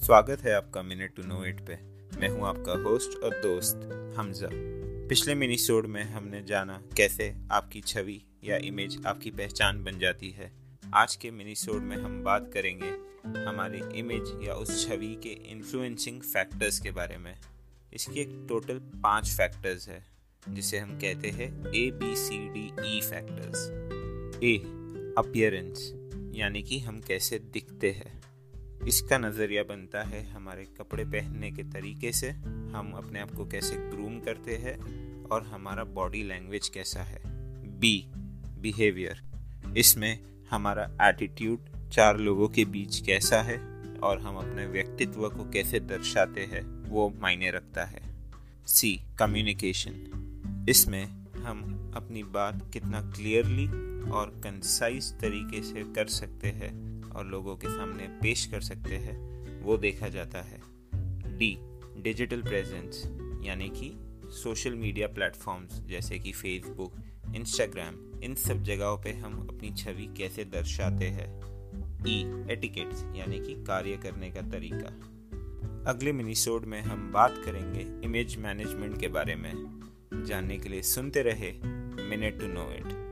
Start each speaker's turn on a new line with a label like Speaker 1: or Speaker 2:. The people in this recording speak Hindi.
Speaker 1: स्वागत है आपका मिनट टू नो इट पे। मैं हूँ आपका होस्ट और दोस्त हमजा। पिछले मिनीसोड में हमने जाना कैसे आपकी छवि या इमेज आपकी पहचान बन जाती है। आज के मिनीसोड में हम बात करेंगे हमारी इमेज या उस छवि के इन्फ्लुएंसिंग फैक्टर्स के बारे में। इसकी एक टोटल पाँच फैक्टर्स है, जिसे हम कहते हैं A B C D E factors A appearance यानी कि हम कैसे दिखते हैं। इसका नज़रिया बनता है हमारे कपड़े पहनने के तरीके से। हम अपने आप को कैसे ग्रूम करते हैं और हमारा बॉडी लैंग्वेज कैसा है। बी बिहेवियर इसमें हमारा एटीट्यूड चार लोगों के बीच कैसा है और हम अपने व्यक्तित्व को कैसे दर्शाते हैं, वो मायने रखता है। सी कम्युनिकेशन इसमें हम अपनी बात कितना क्लियरली और कंसाइज तरीके से कर सकते हैं। और लोगों के सामने पेश कर सकते हैं, वो देखा जाता है। डी डिजिटल प्रेजेंस यानी कि सोशल मीडिया प्लेटफॉर्म्स जैसे कि फेसबुक इंस्टाग्राम इन सब जगहों पे हम अपनी छवि कैसे दर्शाते हैं। ई एटिकेट्स यानी कि कार्य करने का तरीका। अगले मिनीसोड में हम बात करेंगे इमेज मैनेजमेंट के बारे में। जानने के लिए सुनते रहे मिनट टू नो इट